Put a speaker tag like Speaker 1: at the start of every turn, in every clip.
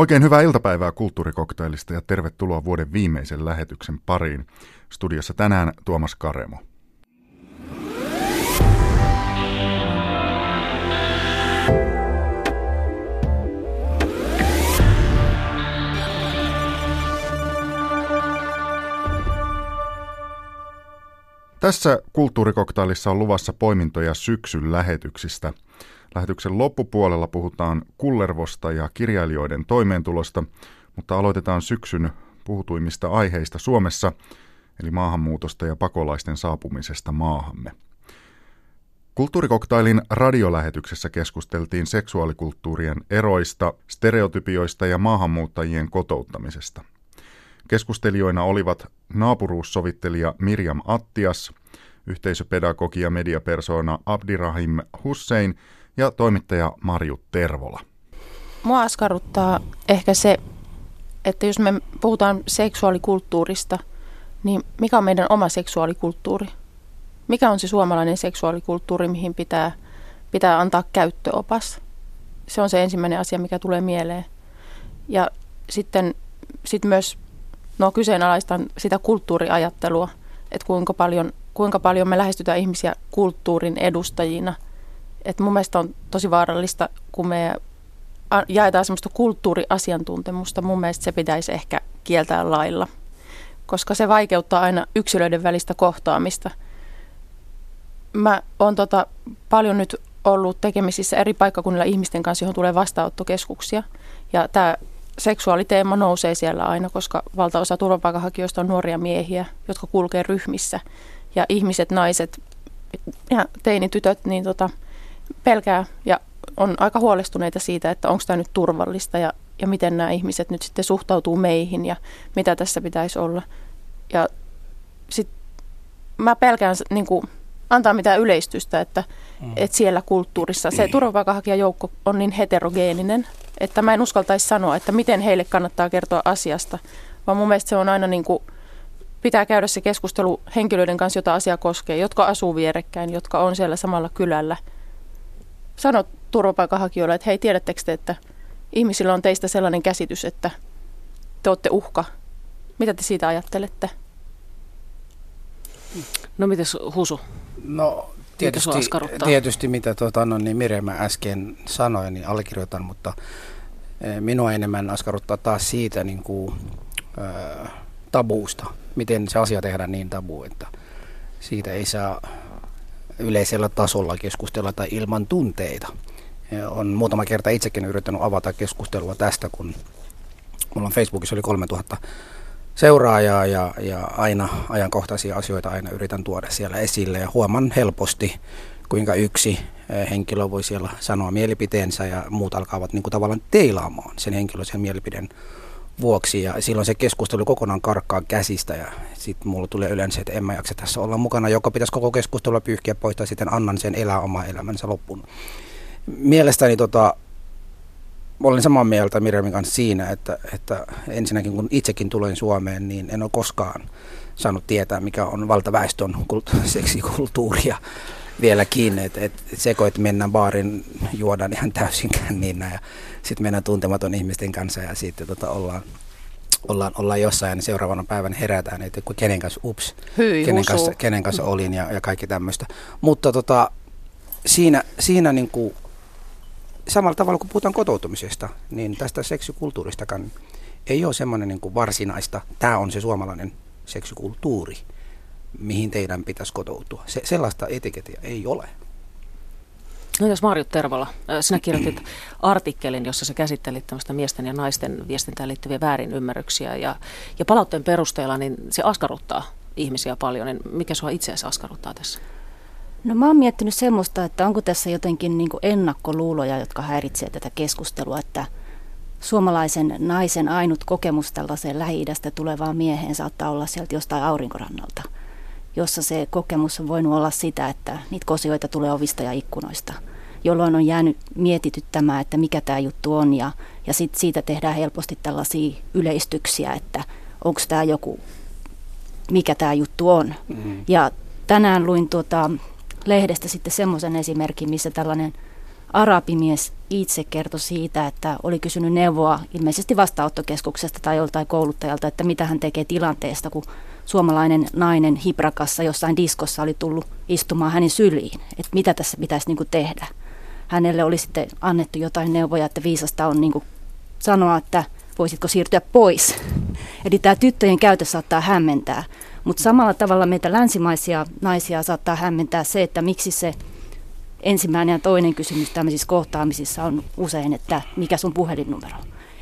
Speaker 1: Oikein hyvää iltapäivää kulttuurikoktailista ja tervetuloa vuoden viimeisen lähetyksen pariin. Studiossa tänään Tuomas Karemo. Tässä kulttuurikoktailissa on luvassa poimintoja syksyn lähetyksistä. Lähetyksen loppupuolella puhutaan kullervosta ja kirjailijoiden toimeentulosta, mutta aloitetaan syksyn puhutuimmista aiheista Suomessa, eli maahanmuutosta ja pakolaisten saapumisesta maahamme. Kulttuurikoktailin radiolähetyksessä keskusteltiin seksuaalikulttuurien eroista, stereotypioista ja maahanmuuttajien kotouttamisesta. Keskustelijoina olivat naapuruussovittelija Mirjam Attias, yhteisöpedagogi ja mediapersona Abdirahim Hussein ja toimittaja Marju Tervola.
Speaker 2: Mua askarruttaa ehkä se, että jos me puhutaan seksuaalikulttuurista, niin mikä on meidän oma seksuaalikulttuuri? Mikä on se suomalainen seksuaalikulttuuri, mihin pitää, pitää antaa käyttöopas? Se on se ensimmäinen asia, mikä tulee mieleen. Ja sitten sit myös no, kyseenalaistan sitä kulttuuriajattelua, että kuinka paljon, kuinka paljon me lähestytään ihmisiä kulttuurin edustajina. Et mun mielestä on tosi vaarallista, kun me jaetaan semmoista kulttuuriasiantuntemusta. Mun mielestä se pitäisi ehkä kieltää lailla, koska se vaikeuttaa aina yksilöiden välistä kohtaamista. Mä oon tota paljon nyt ollut tekemisissä eri paikkakunnilla ihmisten kanssa, johon tulee vastaanottokeskuksia. Ja tämä seksuaaliteema nousee siellä aina, koska valtaosa turvapaikanhakijoista on nuoria miehiä, jotka kulkee ryhmissä. Ja ihmiset, naiset ja teinitytöt niin tota, pelkää ja on aika huolestuneita siitä, että onko tämä nyt turvallista ja, ja miten nämä ihmiset nyt sitten suhtautuu meihin ja mitä tässä pitäisi olla. Ja sitten mä pelkään niin kuin, antaa mitään yleistystä, että, mm. että siellä kulttuurissa se turvapaikanhakijajoukko on niin heterogeeninen, että mä en uskaltaisi sanoa, että miten heille kannattaa kertoa asiasta, vaan mun mielestä se on aina niin kuin, pitää käydä se keskustelu henkilöiden kanssa, jota asia koskee, jotka asuu vierekkäin, jotka on siellä samalla kylällä. Sano turvapaikanhakijoille, että hei, tiedättekö te, että ihmisillä on teistä sellainen käsitys, että te olette uhka. Mitä te siitä ajattelette?
Speaker 3: No miten Husu?
Speaker 4: No tietysti, tietysti mitä tuota, no, niin Mirjamä äsken sanoi, niin allekirjoitan, mutta eh, minua enemmän askarruttaa taas siitä niin kuin, äh, tabuusta, miten se asia tehdään niin tabu, että siitä ei saa yleisellä tasolla keskustella tai ilman tunteita. On muutama kerta itsekin yrittänyt avata keskustelua tästä, kun mulla on Facebookissa oli 3000 seuraajaa ja, ja aina ajankohtaisia asioita aina yritän tuoda siellä esille ja huomaan helposti, kuinka yksi henkilö voi siellä sanoa mielipiteensä ja muut alkavat niin kuin tavallaan teilaamaan sen henkilön sen mielipiden vuoksi ja silloin se keskustelu kokonaan karkkaa käsistä ja sitten mulla tulee yleensä, että en mä jaksa tässä olla mukana, joka pitäisi koko keskustelua pyyhkiä pois tai sitten annan sen elää oma elämänsä loppuun. Mielestäni tota, olen samaa mieltä Mirjamin kanssa siinä, että, että ensinnäkin kun itsekin tulen Suomeen, niin en ole koskaan saanut tietää, mikä on valtaväestön kult- seksikulttuuria vieläkin. Että et, seko, että mennään baarin, juodaan ihan täysin känninä ja sitten mennään tuntematon ihmisten kanssa ja sitten tota, ollaan, ollaan, ollaan jossain ja seuraavana päivänä herätään, että kenen kanssa, ups,
Speaker 2: Hyi,
Speaker 4: kenen, kanssa, kenen kanssa olin ja, ja kaikki tämmöistä. Mutta tota, siinä, siinä niin kuin samalla tavalla kun puhutaan kotoutumisesta, niin tästä seksikulttuuristakaan ei ole semmoinen niin kuin varsinaista, tämä on se suomalainen seksikulttuuri, mihin teidän pitäisi kotoutua. Se, sellaista etiketiä ei ole.
Speaker 3: No jos Marjut Tervola, sinä kirjoitit artikkelin, jossa sä käsittelit tämmöistä miesten ja naisten viestintään liittyviä väärinymmärryksiä ja, ja palautteen perusteella niin se askarruttaa ihmisiä paljon. Niin mikä sua itse asiassa askarruttaa tässä?
Speaker 5: No mä oon miettinyt semmoista, että onko tässä jotenkin niin ennakkoluuloja, jotka häiritsee tätä keskustelua, että suomalaisen naisen ainut kokemus tällaiseen lähi tulevaan mieheen saattaa olla sieltä jostain aurinkorannalta, jossa se kokemus on voinut olla sitä, että niitä kosioita tulee ovista ja ikkunoista, jolloin on jäänyt mietityttämään, että mikä tämä juttu on ja, ja sit siitä tehdään helposti tällaisia yleistyksiä, että onko tämä joku, mikä tämä juttu on. Mm. Ja tänään luin tuota, lehdestä sitten semmoisen esimerkin, missä tällainen arabimies itse kertoi siitä, että oli kysynyt neuvoa ilmeisesti vastaanottokeskuksesta tai joltain kouluttajalta, että mitä hän tekee tilanteesta, kun suomalainen nainen Hibrakassa jossain diskossa oli tullut istumaan hänen syliin, että mitä tässä pitäisi niin kuin tehdä. Hänelle oli sitten annettu jotain neuvoja, että viisasta on niin kuin sanoa, että voisitko siirtyä pois. Eli tämä tyttöjen käytös saattaa hämmentää, mutta samalla tavalla meitä länsimaisia naisia saattaa hämmentää se, että miksi se ensimmäinen ja toinen kysymys tämmöisissä kohtaamisissa on usein, että mikä sun puhelinnumero.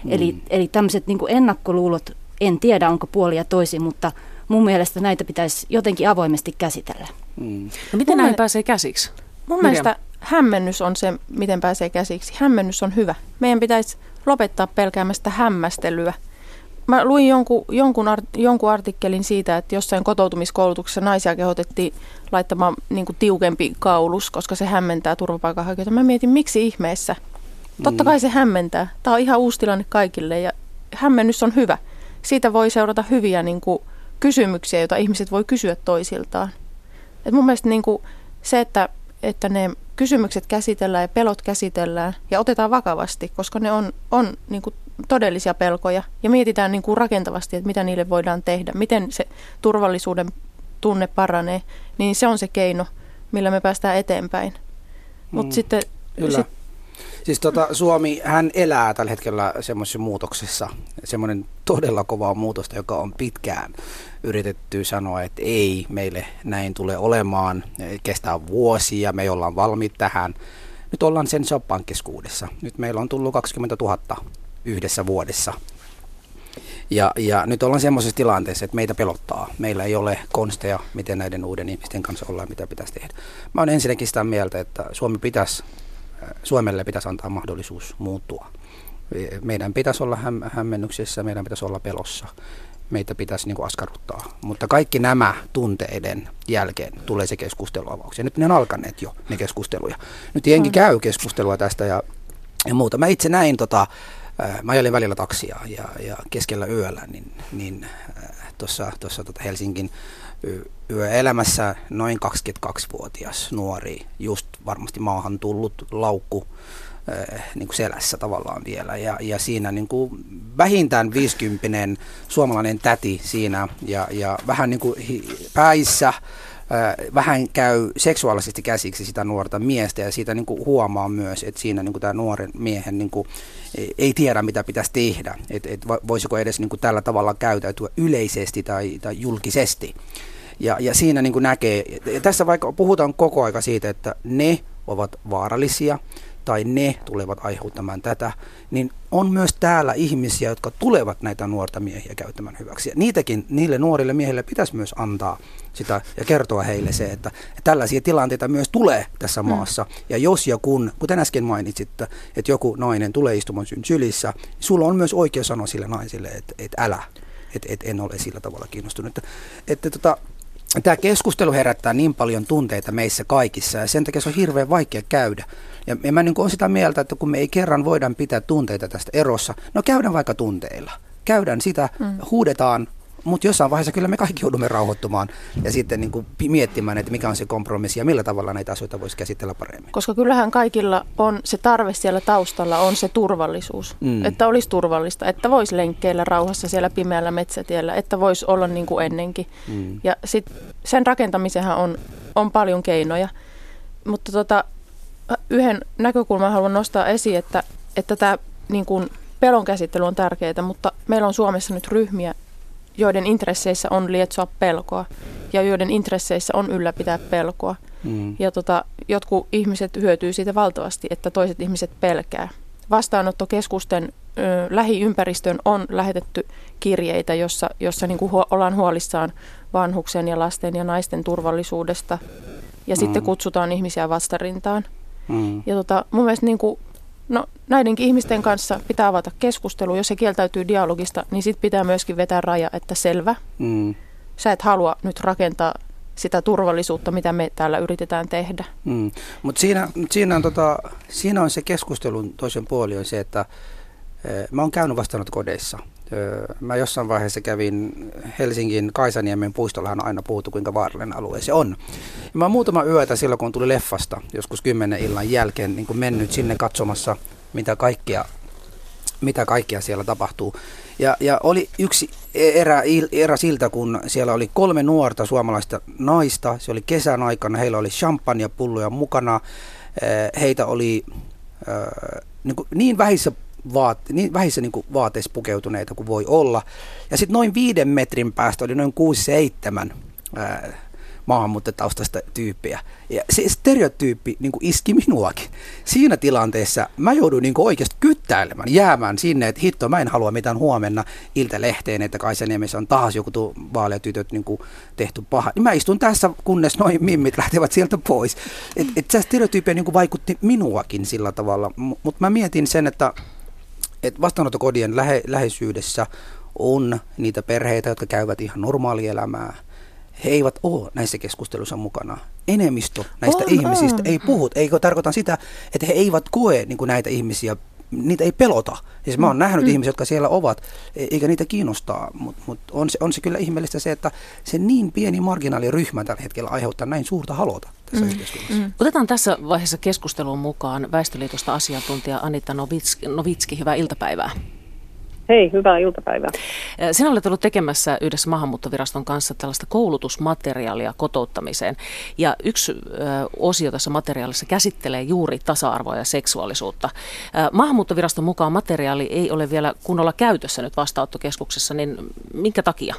Speaker 5: Mm. Eli, eli tämmöiset niin ennakkoluulot, en tiedä onko puolia toisin, mutta mun mielestä näitä pitäisi jotenkin avoimesti käsitellä.
Speaker 3: Mm. No miten mun näin pääsee käsiksi?
Speaker 2: Mun Miriam. mielestä hämmennys on se, miten pääsee käsiksi. Hämmennys on hyvä. Meidän pitäisi lopettaa pelkäämästä hämmästelyä. Mä luin jonkun, jonkun, art, jonkun artikkelin siitä, että jossain kotoutumiskoulutuksessa naisia kehotettiin laittamaan niin kuin tiukempi kaulus, koska se hämmentää turvapaikanhakijoita. Mä mietin, miksi ihmeessä? Totta kai se hämmentää. Tämä on ihan uusi tilanne kaikille ja hämmennys on hyvä. Siitä voi seurata hyviä niin kuin, kysymyksiä, joita ihmiset voi kysyä toisiltaan. Et mun mielestä niin kuin, se, että, että ne kysymykset käsitellään ja pelot käsitellään ja otetaan vakavasti, koska ne on, on niin kuin todellisia pelkoja ja mietitään niin kuin rakentavasti, että mitä niille voidaan tehdä, miten se turvallisuuden tunne paranee, niin se on se keino, millä me päästään eteenpäin. Mutta mm, sitten... Sit,
Speaker 4: Siis tota, Suomi, hän elää tällä hetkellä semmoisessa muutoksessa, semmoinen todella kova muutosta, joka on pitkään yritetty sanoa, että ei, meille näin tule olemaan, kestää vuosia, me ollaan valmiit tähän. Nyt ollaan sen shoppan keskuudessa. Nyt meillä on tullut 20 000 yhdessä vuodessa. Ja, ja nyt ollaan semmoisessa tilanteessa, että meitä pelottaa. Meillä ei ole konsteja, miten näiden uuden ihmisten kanssa ollaan, mitä pitäisi tehdä. Mä olen ensinnäkin sitä mieltä, että Suomi pitäisi, Suomelle pitäisi antaa mahdollisuus muuttua. Meidän pitäisi olla hämmennyksessä, meidän pitäisi olla pelossa meitä pitäisi niin kuin askarruttaa. Mutta kaikki nämä tunteiden jälkeen tulee se keskusteluavaus. Ja nyt ne on alkaneet jo, ne keskusteluja. Nyt jengi käy keskustelua tästä ja, ja muuta. Mä itse näin, tota, äh, mä ajelin välillä taksia ja, ja keskellä yöllä, niin, niin äh, tuossa tota Helsingin yöelämässä noin 22-vuotias nuori, just varmasti maahan tullut laukku, niin kuin selässä tavallaan vielä. Ja, ja siinä niin kuin vähintään 50 suomalainen täti siinä ja, ja vähän niin kuin päissä, äh, vähän käy seksuaalisesti käsiksi sitä nuorta miestä ja siitä niin kuin huomaa myös, että siinä niin kuin tämä nuoren miehen niin kuin ei tiedä mitä pitäisi tehdä, että et voisiko edes niin kuin tällä tavalla käytäytyä yleisesti tai, tai julkisesti. Ja, ja siinä niin kuin näkee, ja tässä vaikka puhutaan koko aika siitä, että ne ovat vaarallisia, tai ne tulevat aiheuttamaan tätä, niin on myös täällä ihmisiä, jotka tulevat näitä nuorta miehiä käyttämään hyväksi. Ja niitäkin, niille nuorille miehille pitäisi myös antaa sitä ja kertoa heille se, että tällaisia tilanteita myös tulee tässä mm. maassa. Ja jos ja kun, kuten äsken mainitsit, että joku nainen tulee istumaan syn sylissä, niin sulla on myös oikeus sanoa sille naiselle, että, että älä, että, että en ole sillä tavalla kiinnostunut. Että, että tota, tämä keskustelu herättää niin paljon tunteita meissä kaikissa ja sen takia se on hirveän vaikea käydä. Ja, ja mä niin olen sitä mieltä, että kun me ei kerran voida pitää tunteita tästä erossa, no käydään vaikka tunteilla. Käydään sitä, mm. huudetaan, mutta jossain vaiheessa kyllä me kaikki joudumme rauhoittumaan ja sitten niin kuin miettimään, että mikä on se kompromissi ja millä tavalla näitä asioita voisi käsitellä paremmin.
Speaker 2: Koska kyllähän kaikilla on se tarve siellä taustalla, on se turvallisuus. Mm. Että olisi turvallista, että voisi lenkkeillä rauhassa siellä pimeällä metsätiellä, että voisi olla niin kuin ennenkin. Mm. Ja sit sen rakentamisenhan on, on paljon keinoja. Mutta tota, yhden näkökulman haluan nostaa esiin, että, että tämä niin kuin pelon käsittely on tärkeää, mutta meillä on Suomessa nyt ryhmiä, joiden intresseissä on lietsoa pelkoa ja joiden intresseissä on ylläpitää pelkoa. Mm. Ja tota, jotkut ihmiset hyötyy siitä valtavasti, että toiset ihmiset pelkää. Vastaanottokeskusten ö, lähiympäristöön on lähetetty kirjeitä, jossa, jossa niin kuin huo, ollaan huolissaan vanhuksen ja lasten ja naisten turvallisuudesta. Ja mm. sitten kutsutaan ihmisiä vastarintaan. Mm. Ja tota, mun mielestä niin kuin, no, näidenkin ihmisten kanssa pitää avata keskustelu. Jos se kieltäytyy dialogista, niin sitten pitää myöskin vetää raja, että selvä. Mm. Sä et halua nyt rakentaa sitä turvallisuutta, mitä me täällä yritetään tehdä.
Speaker 4: Mm. Mutta siinä, siinä, on tota, siinä on se keskustelun toisen puoli on se, että e, mä oon käynyt vastaanottokodeissa Mä jossain vaiheessa kävin Helsingin Kaisaniemen puistollahan aina puhuttu, kuinka vaarallinen alue se on. Ja mä muutama yötä silloin, kun tuli leffasta, joskus kymmenen illan jälkeen, niin kuin mennyt sinne katsomassa, mitä kaikkia, mitä kaikkia siellä tapahtuu. Ja, ja oli yksi erä, erä siltä, kun siellä oli kolme nuorta suomalaista naista. Se oli kesän aikana, heillä oli champagnepulloja mukana. Heitä oli niin, kuin niin vähissä vaat, niin vähissä niin vaateissa pukeutuneita kuin voi olla. Ja sitten noin viiden metrin päästä oli noin 6-7 maahanmuuttajataustaista tyyppiä. Ja se stereotyyppi niin kuin iski minuakin. Siinä tilanteessa mä jouduin niin oikeasti kyttäilemään, jäämään sinne, että hitto, mä en halua mitään huomenna iltalehteen, että Kaisaniemessä on taas joku vaaleatytöt niin tehty paha. Niin mä istun tässä, kunnes noin mimmit lähtevät sieltä pois. Että et se stereotyyppi niin kuin vaikutti minuakin sillä tavalla. Mutta mä mietin sen, että et vastaanottokodien lähe, läheisyydessä on niitä perheitä, jotka käyvät ihan normaalielämää. He eivät ole näissä keskusteluissa mukana. Enemmistö näistä on, ihmisistä on. ei puhu. Eikö tarkoita sitä, että he eivät koe niin näitä ihmisiä niitä ei pelota. Siis mä oon mm. nähnyt mm. ihmisiä, jotka siellä ovat, e- eikä niitä kiinnostaa, mutta mut on, se, on se kyllä ihmeellistä se, että se niin pieni marginaaliryhmä tällä hetkellä aiheuttaa näin suurta halota tässä mm. yhteiskunnassa. Mm.
Speaker 3: Otetaan tässä vaiheessa keskusteluun mukaan Väestöliitosta asiantuntija Anita Novitski. Novitski hyvää iltapäivää.
Speaker 6: Hei, hyvää iltapäivää.
Speaker 3: Sinä olet ollut tekemässä yhdessä maahanmuuttoviraston kanssa tällaista koulutusmateriaalia kotouttamiseen. Ja yksi osio tässä materiaalissa käsittelee juuri tasa-arvoa ja seksuaalisuutta. Maahanmuuttoviraston mukaan materiaali ei ole vielä kunnolla käytössä nyt vastaanottokeskuksessa, niin minkä takia?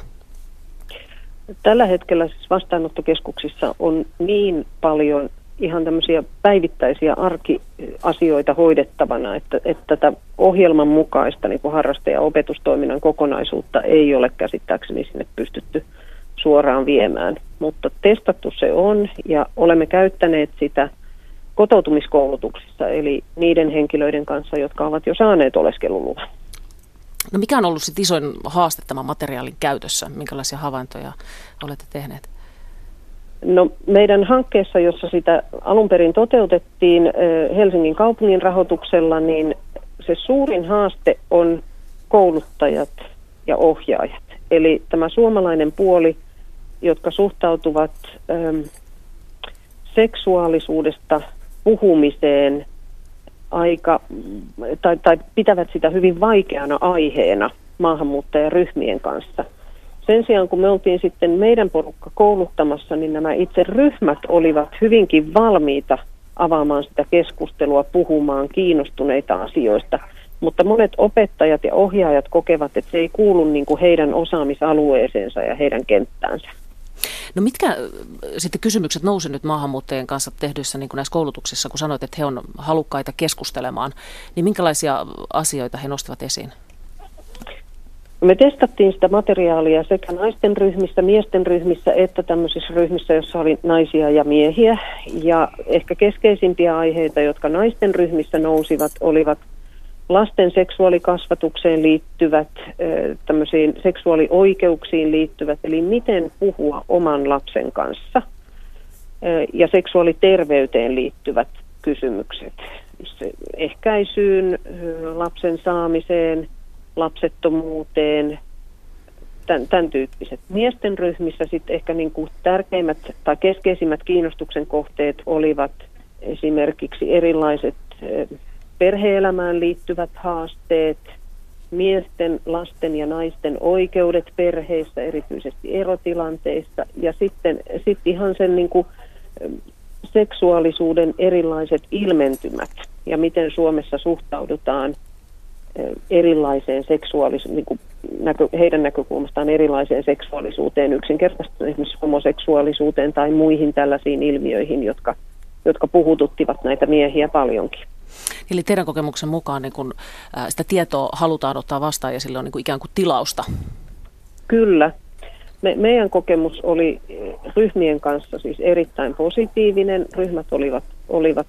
Speaker 6: Tällä hetkellä siis vastaanottokeskuksissa on niin paljon ihan tämmöisiä päivittäisiä arkiasioita hoidettavana, että, että tätä ohjelman mukaista niin kuin harraste- ja opetustoiminnan kokonaisuutta ei ole käsittääkseni sinne pystytty suoraan viemään. Mutta testattu se on ja olemme käyttäneet sitä kotoutumiskoulutuksissa, eli niiden henkilöiden kanssa, jotka ovat jo saaneet oleskeluluvan.
Speaker 3: No mikä on ollut sit isoin haaste tämän materiaalin käytössä? Minkälaisia havaintoja olette tehneet?
Speaker 6: No, meidän hankkeessa, jossa sitä alun perin toteutettiin Helsingin kaupungin rahoituksella, niin se suurin haaste on kouluttajat ja ohjaajat. Eli tämä suomalainen puoli, jotka suhtautuvat seksuaalisuudesta puhumiseen aika, tai, tai pitävät sitä hyvin vaikeana aiheena maahanmuuttajaryhmien kanssa – sen sijaan, kun me oltiin sitten meidän porukka kouluttamassa, niin nämä itse ryhmät olivat hyvinkin valmiita avaamaan sitä keskustelua, puhumaan kiinnostuneita asioista. Mutta monet opettajat ja ohjaajat kokevat, että se ei kuulu niin kuin heidän osaamisalueeseensa ja heidän kenttäänsä.
Speaker 3: No mitkä sitten kysymykset nousi nyt maahanmuuttajien kanssa tehdyissä niin kuin näissä koulutuksissa, kun sanoit, että he on halukkaita keskustelemaan, niin minkälaisia asioita he nostavat esiin?
Speaker 6: Me testattiin sitä materiaalia sekä naisten ryhmissä, miesten ryhmissä että tämmöisissä ryhmissä, joissa oli naisia ja miehiä. Ja ehkä keskeisimpiä aiheita, jotka naisten ryhmissä nousivat, olivat lasten seksuaalikasvatukseen liittyvät, tämmöisiin seksuaalioikeuksiin liittyvät, eli miten puhua oman lapsen kanssa ja seksuaaliterveyteen liittyvät kysymykset. Ehkäisyyn, lapsen saamiseen – lapsettomuuteen, tämän, tämän tyyppiset. Miesten ryhmissä sitten ehkä niin kuin tärkeimmät tai keskeisimmät kiinnostuksen kohteet olivat esimerkiksi erilaiset perheelämään liittyvät haasteet, miesten, lasten ja naisten oikeudet perheissä, erityisesti erotilanteissa, ja sitten sit ihan sen niin kuin seksuaalisuuden erilaiset ilmentymät ja miten Suomessa suhtaudutaan – erilaiseen seksuaalisuuteen, niin kuin näkö, heidän näkökulmastaan erilaiseen seksuaalisuuteen, yksinkertaisesti esimerkiksi homoseksuaalisuuteen tai muihin tällaisiin ilmiöihin, jotka, jotka puhututtivat näitä miehiä paljonkin.
Speaker 3: Eli teidän kokemuksen mukaan niin kun, äh, sitä tietoa halutaan ottaa vastaan ja sillä on niin kuin ikään kuin tilausta?
Speaker 6: Kyllä. Me, meidän kokemus oli ryhmien kanssa siis erittäin positiivinen. Ryhmät olivat, olivat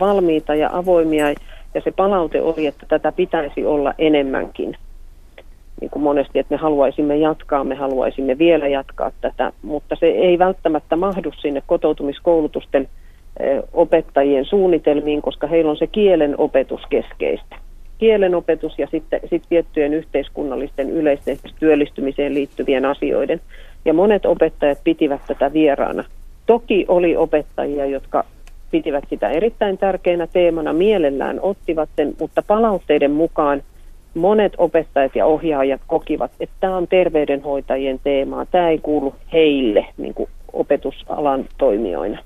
Speaker 6: valmiita ja avoimia ja se palaute oli, että tätä pitäisi olla enemmänkin. Niin kuin monesti, että me haluaisimme jatkaa, me haluaisimme vielä jatkaa tätä, mutta se ei välttämättä mahdu sinne kotoutumiskoulutusten opettajien suunnitelmiin, koska heillä on se kielen opetus keskeistä.
Speaker 7: kielenopetus ja sitten sit tiettyjen yhteiskunnallisten yleisten työllistymiseen liittyvien asioiden. Ja monet opettajat pitivät tätä vieraana. Toki oli opettajia, jotka pitivät sitä erittäin tärkeänä teemana, mielellään ottivat sen, mutta palautteiden mukaan monet opettajat ja ohjaajat kokivat, että tämä on terveydenhoitajien teemaa, tämä ei kuulu heille niin kuin opetusalan toimijoina.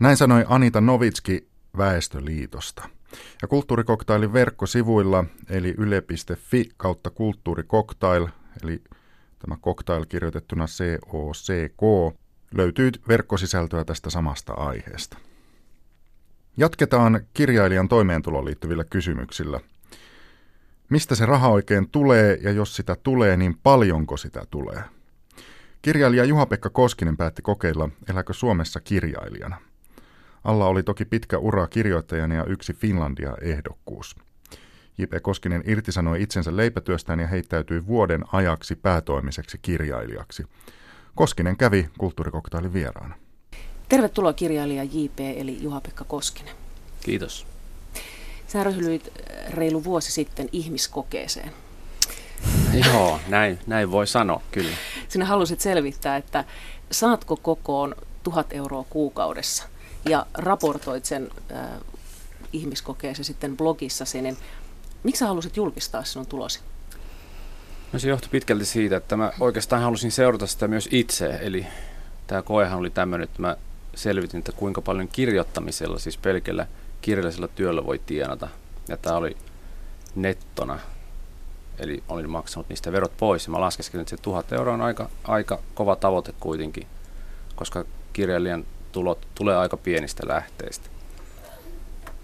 Speaker 1: Näin sanoi Anita Novitski Väestöliitosta. Ja kulttuurikoktailin verkkosivuilla, eli yle.fi kautta kulttuurikoktail, eli tämä koktail kirjoitettuna COCK, löytyy verkkosisältöä tästä samasta aiheesta. Jatketaan kirjailijan toimeentuloon liittyvillä kysymyksillä. Mistä se raha oikein tulee ja jos sitä tulee, niin paljonko sitä tulee? Kirjailija Juha-Pekka Koskinen päätti kokeilla, eläkö Suomessa kirjailijana. Alla oli toki pitkä ura kirjoittajana ja yksi Finlandia-ehdokkuus. J.P. Koskinen irtisanoi itsensä leipätyöstään ja heittäytyi vuoden ajaksi päätoimiseksi kirjailijaksi. Koskinen kävi kulttuurikoktailin vieraana.
Speaker 3: Tervetuloa kirjailija J.P. eli Juha-Pekka Koskinen.
Speaker 8: Kiitos.
Speaker 3: Sä ryhdyit reilu vuosi sitten ihmiskokeeseen.
Speaker 8: Joo, näin, näin voi sanoa, kyllä.
Speaker 3: Sinä halusit selvittää, että saatko kokoon tuhat euroa kuukaudessa ja raportoit sen äh, ihmiskokeesi sitten blogissasi, niin miksi sä halusit julkistaa sinun tulosi?
Speaker 8: No se johtui pitkälti siitä, että mä oikeastaan halusin seurata sitä myös itse, eli tämä koehan oli tämmöinen, että mä selvitin, että kuinka paljon kirjoittamisella, siis pelkällä kirjallisella työllä voi tienata. Ja tämä oli nettona, eli olin maksanut niistä verot pois. Ja mä laskeskelin, että se tuhat euroa on aika, aika kova tavoite kuitenkin, koska kirjailijan tulot tulee aika pienistä lähteistä.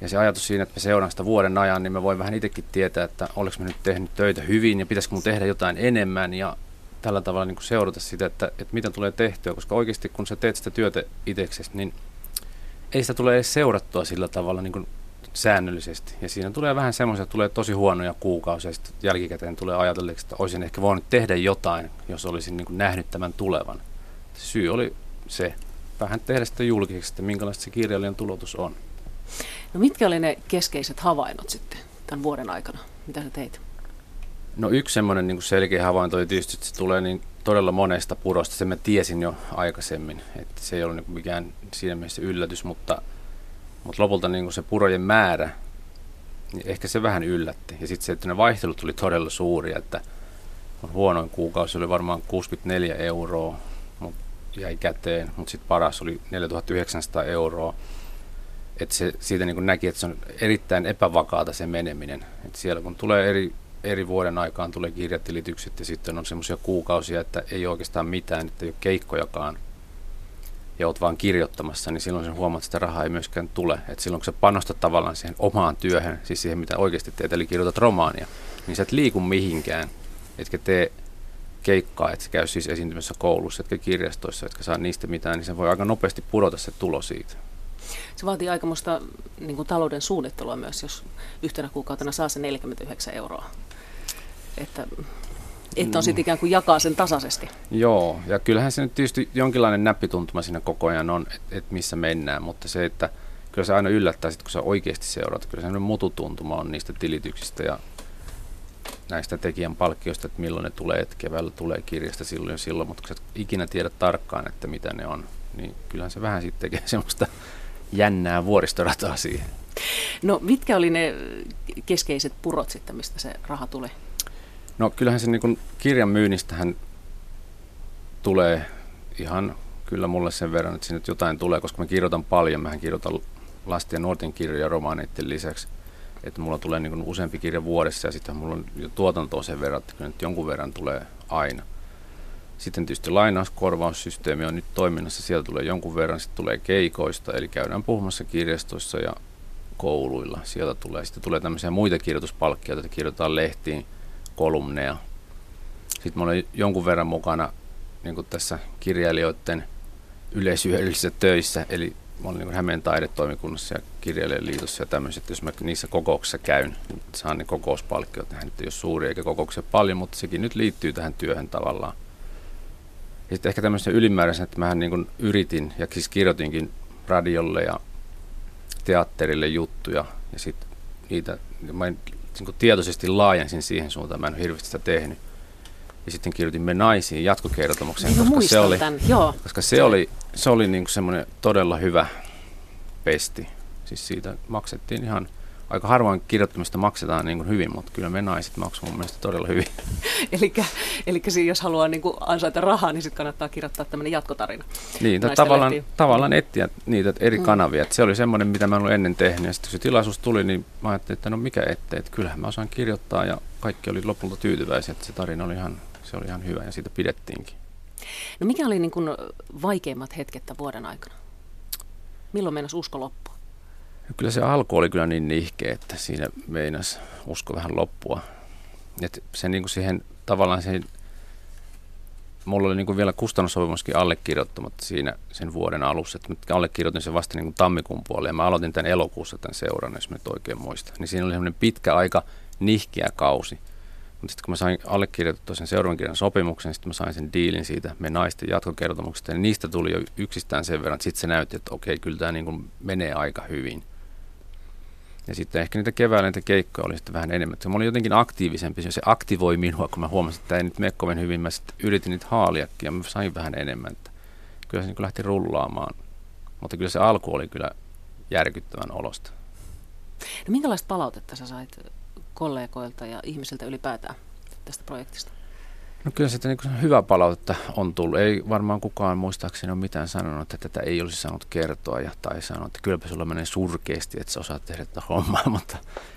Speaker 8: Ja se ajatus siinä, että mä seuraan sitä vuoden ajan, niin mä voin vähän itsekin tietää, että oliko mä nyt tehnyt töitä hyvin ja pitäisikö mun tehdä jotain enemmän ja tällä tavalla niin kuin seurata sitä, että, että mitä tulee tehtyä, koska oikeasti kun sä teet sitä työtä itseksesi, niin ei sitä tule edes seurattua sillä tavalla niin kuin säännöllisesti. Ja siinä tulee vähän semmoisia, että tulee tosi huonoja kuukausia, ja sitten jälkikäteen tulee ajatelleeksi, että olisin ehkä voinut tehdä jotain, jos olisin niin kuin nähnyt tämän tulevan. Syy oli se, vähän tehdä sitä julkiseksi, että minkälaista se kirjailijan tulotus on.
Speaker 3: No mitkä oli ne keskeiset havainnot sitten tämän vuoden aikana? Mitä sä teit?
Speaker 8: No yksi semmoinen niin selkeä havainto oli tietysti, että se tulee niin todella monesta purosta. Sen mä tiesin jo aikaisemmin, että se ei ollut niin mikään siinä mielessä yllätys, mutta, mutta lopulta niin se purojen määrä, niin ehkä se vähän yllätti. Ja sitten se, että ne vaihtelut tuli todella suuria, että huonoin kuukausi oli varmaan 64 euroa, mutta jäi käteen, mutta sitten paras oli 4900 euroa. Että se, siitä niin näki, että se on erittäin epävakaata se meneminen. Et siellä kun tulee eri eri vuoden aikaan tulee kirjatilitykset ja sitten on semmoisia kuukausia, että ei oikeastaan mitään, että ei ole keikkojakaan ja olet vaan kirjoittamassa, niin silloin sen huomaat, että sitä rahaa ei myöskään tule. Et silloin kun sä panostat tavallaan siihen omaan työhön, siis siihen mitä oikeasti teet, eli kirjoitat romaania, niin sä et liiku mihinkään, etkä tee keikkaa, että käy siis esiintymässä koulussa, etkä kirjastoissa, etkä saa niistä mitään, niin se voi aika nopeasti pudota se tulo siitä.
Speaker 3: Se vaatii aikamoista niin talouden suunnittelua myös, jos yhtenä kuukautena saa se 49 euroa että, että on sitten ikään kuin jakaa sen tasaisesti.
Speaker 8: Joo, ja kyllähän se nyt tietysti jonkinlainen näppituntuma siinä koko ajan on, että et missä mennään, mutta se, että kyllä se aina yllättää sit, kun sä oikeasti seuraat. Kyllä se mututuntuma on niistä tilityksistä ja näistä tekijän palkkioista, että milloin ne tulee, että keväällä tulee kirjasta silloin ja silloin, mutta kun sä ikinä tiedä tarkkaan, että mitä ne on, niin kyllähän se vähän sitten tekee semmoista jännää vuoristorataa siihen.
Speaker 3: No mitkä oli ne keskeiset purot sitten, mistä se raha tuli?
Speaker 8: No kyllähän se niin kirjan myynnistähän tulee ihan kyllä mulle sen verran, että sinne jotain tulee, koska mä kirjoitan paljon. Mähän kirjoitan lasten ja nuorten kirjoja romaaneiden lisäksi. Että mulla tulee niin useampi kirja vuodessa ja sitten mulla on jo tuotantoa sen verran, että kyllä nyt jonkun verran tulee aina. Sitten tietysti lainauskorvaussysteemi on nyt toiminnassa, sieltä tulee jonkun verran, sitten tulee keikoista, eli käydään puhumassa kirjastoissa ja kouluilla. Sieltä tulee, sitten tulee tämmöisiä muita kirjoituspalkkia, että kirjoitetaan lehtiin – kolumneja. Sitten mä olen jonkun verran mukana niin tässä kirjailijoiden yleisyydellisissä töissä, eli mä olen niin Hämeen taidetoimikunnassa ja kirjailijaliitossa ja tämmöiset, jos mä niissä kokouksissa käyn, niin saan ne kokouspalkkiot. Nehän nyt ei ole suuria eikä kokouksia paljon, mutta sekin nyt liittyy tähän työhön tavallaan. Ja sitten ehkä tämmöisen ylimääräisen, että mähän niin yritin ja siis kirjoitinkin radiolle ja teatterille juttuja ja sitten niitä, mä en niin tietoisesti laajensin siihen suuntaan, mä en ole hirveästi sitä tehnyt. Ja sitten kirjoitin Me naisiin jatkokertomuksen,
Speaker 3: niin koska, se oli,
Speaker 8: tämän. Joo. koska se oli, se oli niin semmoinen todella hyvä pesti. Siis siitä maksettiin ihan aika harvoin kirjoittamista maksetaan niin kuin hyvin, mutta kyllä me naiset maksavat mun mielestä todella hyvin.
Speaker 3: eli jos haluaa niin kuin ansaita rahaa, niin sitten kannattaa kirjoittaa tämmöinen jatkotarina.
Speaker 8: Niin, tavallaan, tavallaan etsiä niitä eri mm. kanavia. Et se oli semmoinen, mitä mä en ollut ennen tehnyt. Ja sitten kun se tilaisuus tuli, niin mä ajattelin, että no mikä ettei, että kyllähän mä osaan kirjoittaa. Ja kaikki oli lopulta tyytyväisiä, että se tarina oli ihan, se oli ihan hyvä ja siitä pidettiinkin.
Speaker 3: No mikä oli niin kuin vaikeimmat hetket vuoden aikana? Milloin meinasi usko loppua?
Speaker 8: Kyllä se alku oli kyllä niin nihkeä, että siinä meinas usko vähän loppua. Et se niin kuin siihen tavallaan siihen, mulla oli niin kuin vielä kustannussopimuskin allekirjoittamatta siinä sen vuoden alussa. Että allekirjoitin sen vasta niin kuin tammikuun puolella ja mä aloitin tämän elokuussa tämän seuran, jos mä nyt oikein muistan. Niin siinä oli semmoinen pitkä aika nihkeä kausi. Mutta sitten kun mä sain allekirjoitettua sen seuraavan kirjan sopimuksen, sitten mä sain sen diilin siitä me naisten jatkokertomuksesta, niin niistä tuli jo yksistään sen verran, että sitten se näytti, että okei, kyllä tämä niin menee aika hyvin. Ja sitten ehkä niitä keväällä niitä keikkoja oli sitten vähän enemmän. Se oli jotenkin aktiivisempi, se aktivoi minua, kun mä huomasin, että ei nyt mene kovin hyvin. Mä sitten yritin niitä haaliakin ja mä sain vähän enemmän. Että kyllä se niin lähti rullaamaan. Mutta kyllä se alku oli kyllä järkyttävän olosta.
Speaker 3: No minkälaista palautetta sä sait kollegoilta ja ihmisiltä ylipäätään tästä projektista?
Speaker 8: No kyllä sitä niin hyvä palautetta on tullut. Ei varmaan kukaan muistaakseni ole mitään sanonut, että tätä ei olisi saanut kertoa ja, tai sanonut, että kylläpä sulla menee surkeasti, että sä osaat tehdä tätä hommaa, mutta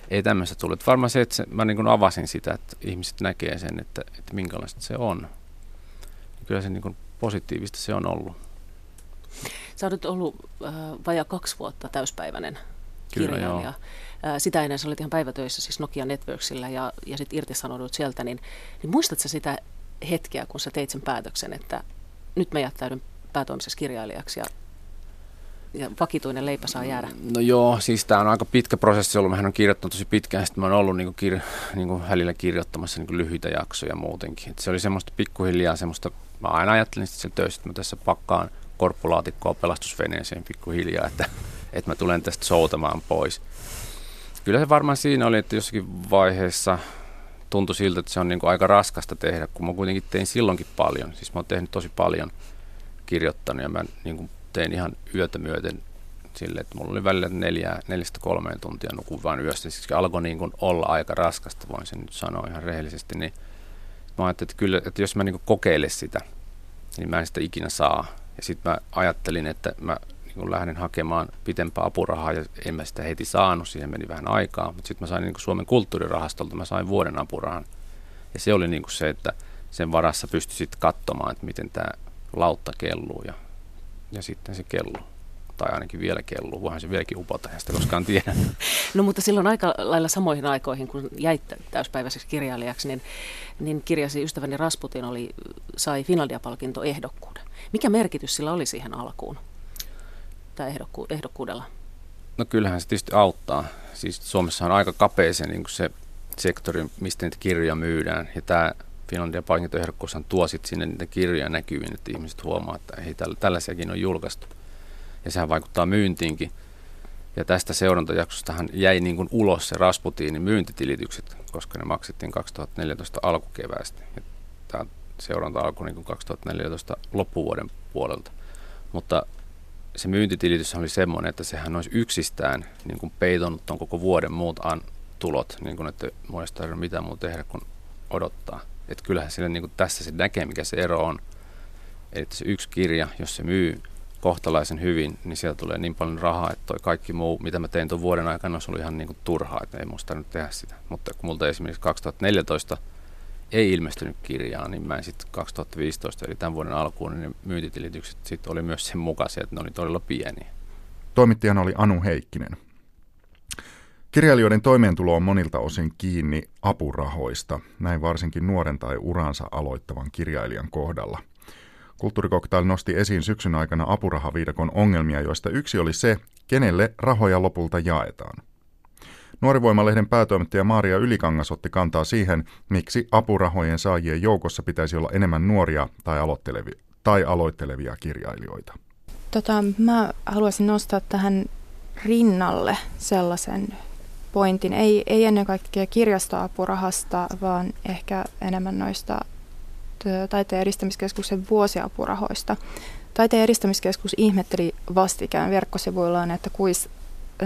Speaker 8: ei tämmöistä tullut. Varmaan se, että se, mä niin avasin sitä, että ihmiset näkee sen, että, että minkälaista se on. Kyllä se niin positiivista se on ollut.
Speaker 3: Sä olet ollut äh, vajaa kaksi vuotta täyspäiväinen kirjailija. Sitä ennen sä olit ihan päivätöissä siis Nokia Networksilla ja, ja sitten irtisanoudut sieltä, niin, niin muistatko sitä hetkeä, kun sä teit sen päätöksen, että nyt mä jättäydyn päätoimisessa kirjailijaksi ja ja vakituinen leipä saa jäädä?
Speaker 8: No joo, siis tämä on aika pitkä prosessi ollut. Mähän on kirjoittanut tosi pitkään, sitten mä oon ollut niinku kir, niinku välillä kirjoittamassa niinku lyhyitä jaksoja muutenkin. Et se oli semmoista pikkuhiljaa semmoista, mä aina ajattelin sitten töissä, että mä tässä pakkaan korppulaatikkoa pelastusveneeseen pikkuhiljaa, että, että mä tulen tästä soutamaan pois. Kyllä se varmaan siinä oli, että jossakin vaiheessa tuntui siltä, että se on niin kuin aika raskasta tehdä, kun mä kuitenkin tein silloinkin paljon. Siis mä oon tehnyt tosi paljon kirjoittanut ja mä niin kuin tein ihan yötä myöten sille, että mulla oli välillä neljä, neljästä kolmeen tuntia nukun vain yöstä. Siis se alkoi niin kuin olla aika raskasta, voin sen nyt sanoa ihan rehellisesti. Niin mä ajattelin, että, kyllä, että jos mä niin kokeilen sitä, niin mä en sitä ikinä saa. Ja sitten mä ajattelin, että mä niin lähdin hakemaan pitempää apurahaa ja en mä sitä heti saanut, siihen meni vähän aikaa, mutta sitten mä sain niin Suomen kulttuurirahastolta, mä sain vuoden apurahan. Ja se oli niin se, että sen varassa pystyi sitten katsomaan, että miten tämä lautta kelluu ja, ja sitten se kelluu tai ainakin vielä kelluu, voihan se vieläkin upota, ja sitä koskaan tiedä.
Speaker 3: No mutta silloin aika lailla samoihin aikoihin, kun jäit täyspäiväiseksi kirjailijaksi, niin, niin kirjasi Ystäväni Rasputin oli, sai Finlandia-palkinto ehdokkuuden. Mikä merkitys sillä oli siihen alkuun? Tai ehdokku- ehdokkuudella?
Speaker 8: No kyllähän se tietysti auttaa. Siis Suomessa on aika kapea se, niin se sektori, mistä niitä kirjoja myydään. Ja tämä Finlandia palkintoehdokkuushan tuo sitten sinne niitä kirjoja näkyviin, että ihmiset huomaa, että ei tällaisiakin on julkaistu. Ja sehän vaikuttaa myyntiinkin. Ja tästä seurantajaksostahan jäi niin kuin ulos se Rasputinin myyntitilitykset, koska ne maksettiin 2014 alkukeväästä. Ja tämä seuranta alkoi niin kuin 2014 loppuvuoden puolelta. Mutta se myyntitilitys oli semmoinen, että sehän olisi yksistään niin kuin peitonut tuon koko vuoden muut an, tulot, niin kuin, että muista ei mitään muuta tehdä kuin odottaa. Että kyllähän sille niin kuin tässä se näkee, mikä se ero on. Eli se yksi kirja, jos se myy kohtalaisen hyvin, niin sieltä tulee niin paljon rahaa, että toi kaikki muu, mitä mä tein tuon vuoden aikana, olisi ollut ihan niin kuin turhaa, että ei musta nyt tehdä sitä. Mutta kun multa esimerkiksi 2014 ei ilmestynyt kirjaa, niin mä sitten 2015, eli tämän vuoden alkuun, niin ne myyntitilitykset sitten oli myös sen mukaisia, että ne oli todella pieniä.
Speaker 1: Toimittajana oli Anu Heikkinen. Kirjailijoiden toimeentulo on monilta osin kiinni apurahoista, näin varsinkin nuoren tai uransa aloittavan kirjailijan kohdalla. Kulttuurikoktail nosti esiin syksyn aikana apurahaviidakon ongelmia, joista yksi oli se, kenelle rahoja lopulta jaetaan. Nuorivoimalehden päätoimittaja Maria Ylikangas otti kantaa siihen, miksi apurahojen saajien joukossa pitäisi olla enemmän nuoria tai aloittelevia, tai aloittelevia kirjailijoita.
Speaker 9: Tota, mä haluaisin nostaa tähän rinnalle sellaisen pointin, ei, ei ennen kaikkea kirjastoapurahasta, vaan ehkä enemmän noista taiteen edistämiskeskuksen vuosiapurahoista. Taiteen edistämiskeskus ihmetteli vastikään verkkosivuillaan, että kuis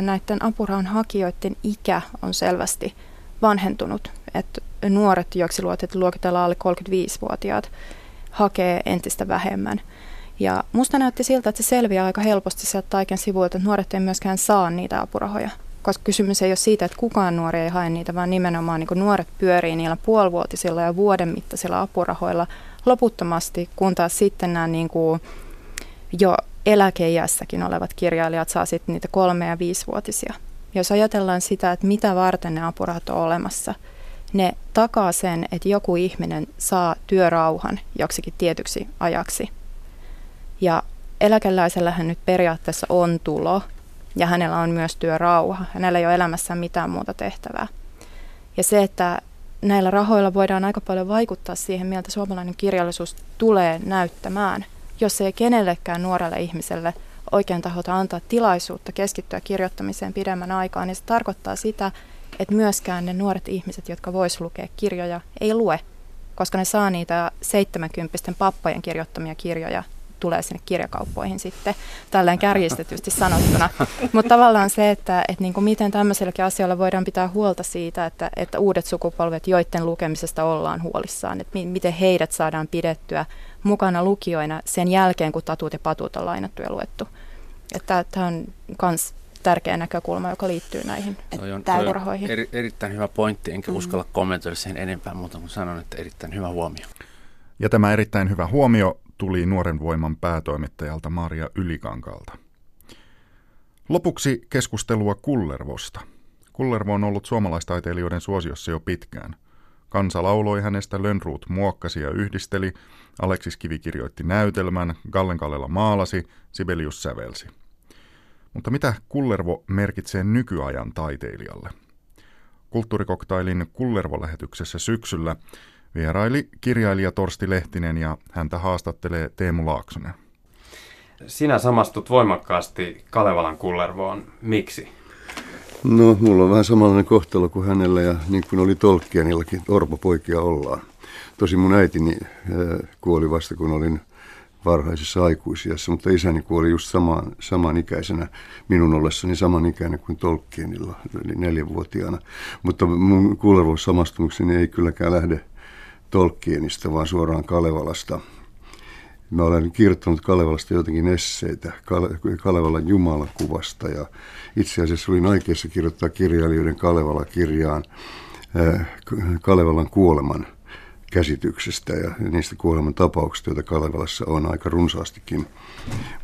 Speaker 9: näiden apurahan hakijoiden ikä on selvästi vanhentunut. Että nuoret, joiksi luokitellaan alle 35-vuotiaat, hakee entistä vähemmän. Ja musta näytti siltä, että se selviää aika helposti sieltä Taiken sivuilta, että nuoret ei myöskään saa niitä apurahoja. Koska kysymys ei ole siitä, että kukaan nuori ei hae niitä, vaan nimenomaan niin nuoret pyörii niillä puolivuotisilla ja vuoden mittaisilla apurahoilla loputtomasti, kun taas sitten nämä niin kuin jo eläkeijässäkin olevat kirjailijat saa sitten niitä kolme- ja viisivuotisia. Jos ajatellaan sitä, että mitä varten ne apurahat on olemassa, ne takaa sen, että joku ihminen saa työrauhan joksikin tietyksi ajaksi. Ja eläkeläisellähän nyt periaatteessa on tulo ja hänellä on myös työrauha. Hänellä ei ole elämässään mitään muuta tehtävää. Ja se, että näillä rahoilla voidaan aika paljon vaikuttaa siihen, miltä suomalainen kirjallisuus tulee näyttämään – jos ei kenellekään nuorelle ihmiselle oikein tahota antaa tilaisuutta keskittyä kirjoittamiseen pidemmän aikaa, niin se tarkoittaa sitä, että myöskään ne nuoret ihmiset, jotka vois lukea kirjoja, ei lue, koska ne saa niitä 70 pappojen kirjoittamia kirjoja tulee sinne kirjakauppoihin sitten, tälleen kärjistetysti sanottuna. Mutta tavallaan se, että, että niin kuin miten tämmöisilläkin asioilla voidaan pitää huolta siitä, että, että uudet sukupolvet, joiden lukemisesta ollaan huolissaan, että mi- miten heidät saadaan pidettyä mukana lukijoina sen jälkeen, kun tatut ja patut on lainattu ja luettu. Että tämä on myös tärkeä näkökulma, joka liittyy näihin täykorahoihin.
Speaker 8: Eri, erittäin hyvä pointti, enkä mm. uskalla kommentoida sen enempää, mutta sanon, että erittäin hyvä huomio.
Speaker 1: Ja tämä erittäin hyvä huomio tuli Nuoren Voiman päätoimittajalta Maria Ylikankalta. Lopuksi keskustelua Kullervosta. Kullervo on ollut suomalaistaiteilijoiden suosiossa jo pitkään. Kansa lauloi hänestä, Lönnruut muokkasi ja yhdisteli, Aleksis Kivi kirjoitti näytelmän, Gallen Kallela maalasi, Sibelius sävelsi. Mutta mitä Kullervo merkitsee nykyajan taiteilijalle? Kulttuurikoktailin Kullervo-lähetyksessä syksyllä Vieraili kirjailija Torsti Lehtinen ja häntä haastattelee Teemu Laaksonen.
Speaker 10: Sinä samastut voimakkaasti Kalevalan kullervoon. Miksi?
Speaker 11: No, mulla on vähän samanlainen kohtalo kuin hänellä ja niin kuin oli Tolkienillakin, orpopoikia ollaan. Tosi mun äitini äh, kuoli vasta kun olin varhaisessa aikuisiassa, mutta isäni kuoli just samaan, samanikäisenä minun ollessani samanikäinen kuin Tolkienilla, eli neljänvuotiaana. Mutta mun kuulevuussamastumukseni ei kylläkään lähde Tolkienista, vaan suoraan Kalevalasta. Mä olen kirjoittanut Kalevalasta jotenkin esseitä Kale- Kalevalan Jumalakuvasta ja itse asiassa olin aikeissa kirjoittaa kirjailijoiden Kalevala-kirjaan äh, Kalevalan kuoleman käsityksestä ja niistä kuoleman tapauksista, joita Kalevalassa on aika runsaastikin.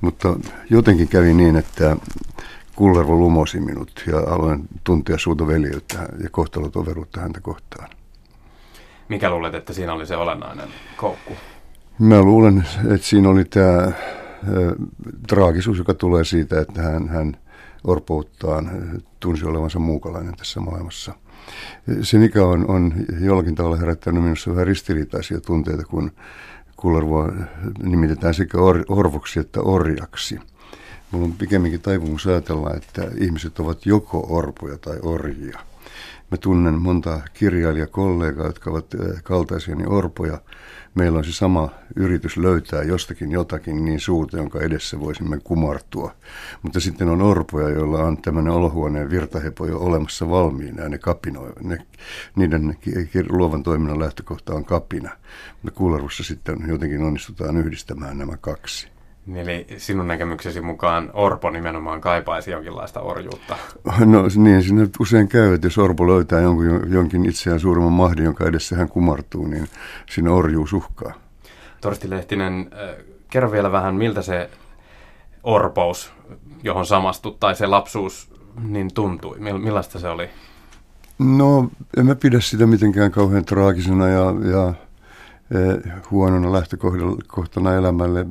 Speaker 11: Mutta jotenkin kävi niin, että Kullervo lumosi minut ja aloin tuntea suurta veljeyttä ja kohtalotoveruutta häntä kohtaan.
Speaker 10: Mikä luulet, että siinä oli se olennainen koukku?
Speaker 11: Mä luulen, että siinä oli tämä traagisuus, joka tulee siitä, että hän, hän orpouttaan tunsi olevansa muukalainen tässä maailmassa. Se, mikä on, on jollakin tavalla herättänyt minussa vähän ristiriitaisia tunteita, kun Kullervoa nimitetään sekä or, orvoksi että orjaksi. Mulla on pikemminkin taipumus ajatella, että ihmiset ovat joko orpoja tai orjia – Mä tunnen monta kirjailijakollegaa, jotka ovat kaltaisiani orpoja. Meillä on se sama yritys löytää jostakin jotakin niin suurta, jonka edessä voisimme kumartua. Mutta sitten on orpoja, joilla on tämmöinen olohuoneen virtahepo jo olemassa valmiina ja ne kapinoi. Ne, niiden luovan toiminnan lähtökohta on kapina. Mutta kuulerussa sitten jotenkin onnistutaan yhdistämään nämä kaksi.
Speaker 10: Eli sinun näkemyksesi mukaan Orpo nimenomaan kaipaisi jonkinlaista orjuutta?
Speaker 11: No niin, siinä usein käy, että jos Orpo löytää jonkun, jonkin itseään suuremman mahdin, jonka edessä hän kumartuu, niin siinä orjuus uhkaa.
Speaker 10: Torsti Lehtinen, äh, kerro vielä vähän, miltä se orpous, johon samastut, tai se lapsuus niin tuntui? Millaista se oli?
Speaker 11: No, en mä pidä sitä mitenkään kauhean traagisena ja, ja huonona lähtökohtana elämälle.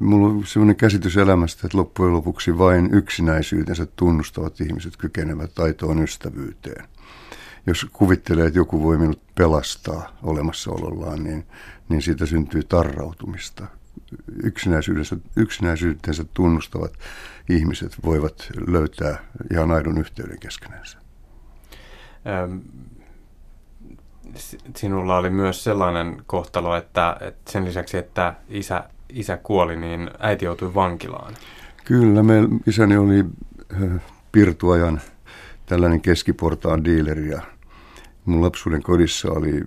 Speaker 11: Mulla on sellainen käsitys elämästä, että loppujen lopuksi vain yksinäisyytensä tunnustavat ihmiset kykenevät taitoon ystävyyteen. Jos kuvittelee, että joku voi minut pelastaa olemassaolollaan, niin, niin siitä syntyy tarrautumista. Yksinäisyydensä, yksinäisyytensä tunnustavat ihmiset voivat löytää ihan aidon yhteyden keskenänsä.
Speaker 10: Sinulla oli myös sellainen kohtalo, että, että sen lisäksi, että isä, isä kuoli, niin äiti joutui vankilaan.
Speaker 11: Kyllä, me, isäni oli pirtuajan tällainen keskiportaan diileri ja mun lapsuuden kodissa oli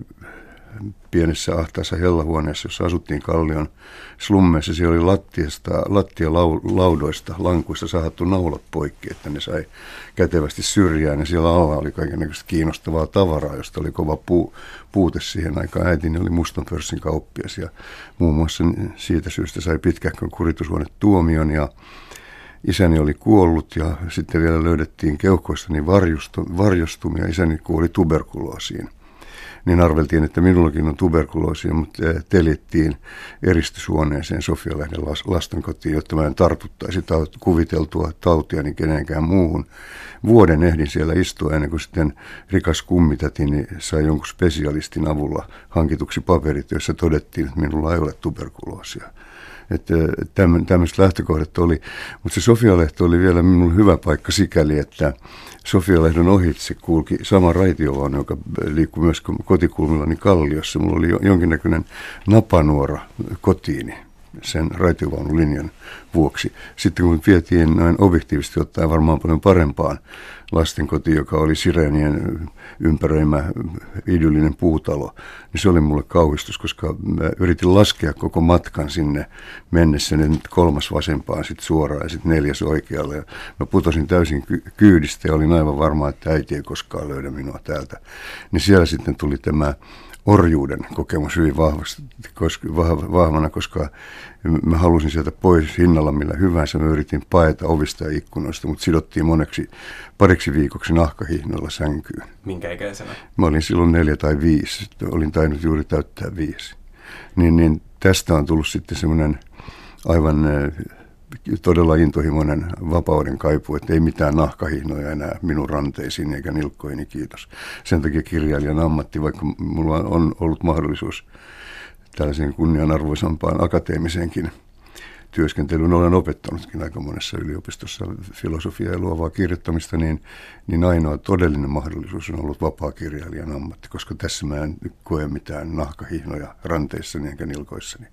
Speaker 11: pienessä ahtaassa hellahuoneessa, jossa asuttiin Kallion slummeissa. Siellä oli lattiasta, lattialaudoista, lankuista sahattu naulat poikki, että ne sai kätevästi syrjään. Ja siellä alla oli kaikenlaista kiinnostavaa tavaraa, josta oli kova puu, puute siihen aikaan. Äitini oli mustan pörssin kauppias ja muun muassa siitä syystä sai pitkähkön kuritushuone tuomion ja isäni oli kuollut ja sitten vielä löydettiin keuhkoista niin varjostumia. Isäni kuoli tuberkuloosiin niin arveltiin, että minullakin on tuberkuloosia, mutta eh, telittiin eristyshuoneeseen Sofialehden lastenkotiin, jotta mä en tartuttaisi kuviteltua tautia niin kenenkään muuhun. Vuoden ehdin siellä istua ennen kuin sitten rikas kummitäti niin sai jonkun spesialistin avulla hankituksi paperit, joissa todettiin, että minulla ei ole tuberkuloosia. Että tämmöiset lähtökohdat oli, mutta se Sofia-lehto oli vielä minulle hyvä paikka sikäli, että Sofia-lehdon ohitse kulki sama raitiovaunu, joka liikkui myös kotikulmillani Kalliossa. Mulla oli jonkinnäköinen napanuora kotiini sen raitiovaunulinjan vuoksi. Sitten kun vietiin noin objektiivisesti ottaen varmaan paljon parempaan lastenkoti, joka oli sireenien ympäröimä idyllinen puutalo, niin se oli mulle kauhistus, koska mä yritin laskea koko matkan sinne mennessä, nyt kolmas vasempaan sitten suoraan ja sitten neljäs oikealle. Ja mä putosin täysin ky- kyydistä ja olin aivan varma, että äiti ei koskaan löydä minua täältä. Niin siellä sitten tuli tämä orjuuden kokemus hyvin vahvasti, koska, vahvana, koska mä halusin sieltä pois hinnalla millä hyvänsä. Mä yritin paeta ovista ja ikkunoista, mutta sidottiin moneksi pariksi viikoksi nahkahihnoilla sänkyyn.
Speaker 10: Minkä ikäisenä?
Speaker 11: Mä olin silloin neljä tai viisi. Olin tainnut juuri täyttää viisi. Niin, niin tästä on tullut sitten semmoinen aivan todella intohimoinen vapauden kaipu, että ei mitään nahkahihnoja enää minun ranteisiin eikä nilkkoini, kiitos. Sen takia kirjailijan ammatti, vaikka mulla on ollut mahdollisuus tällaisen kunnianarvoisampaan akateemiseenkin työskentelyyn, olen opettanutkin aika monessa yliopistossa filosofiaa ja luovaa kirjoittamista, niin, niin ainoa todellinen mahdollisuus on ollut vapaa-kirjailijan ammatti, koska tässä mä en koe mitään nahkahihnoja ranteissani enkä nilkoissani.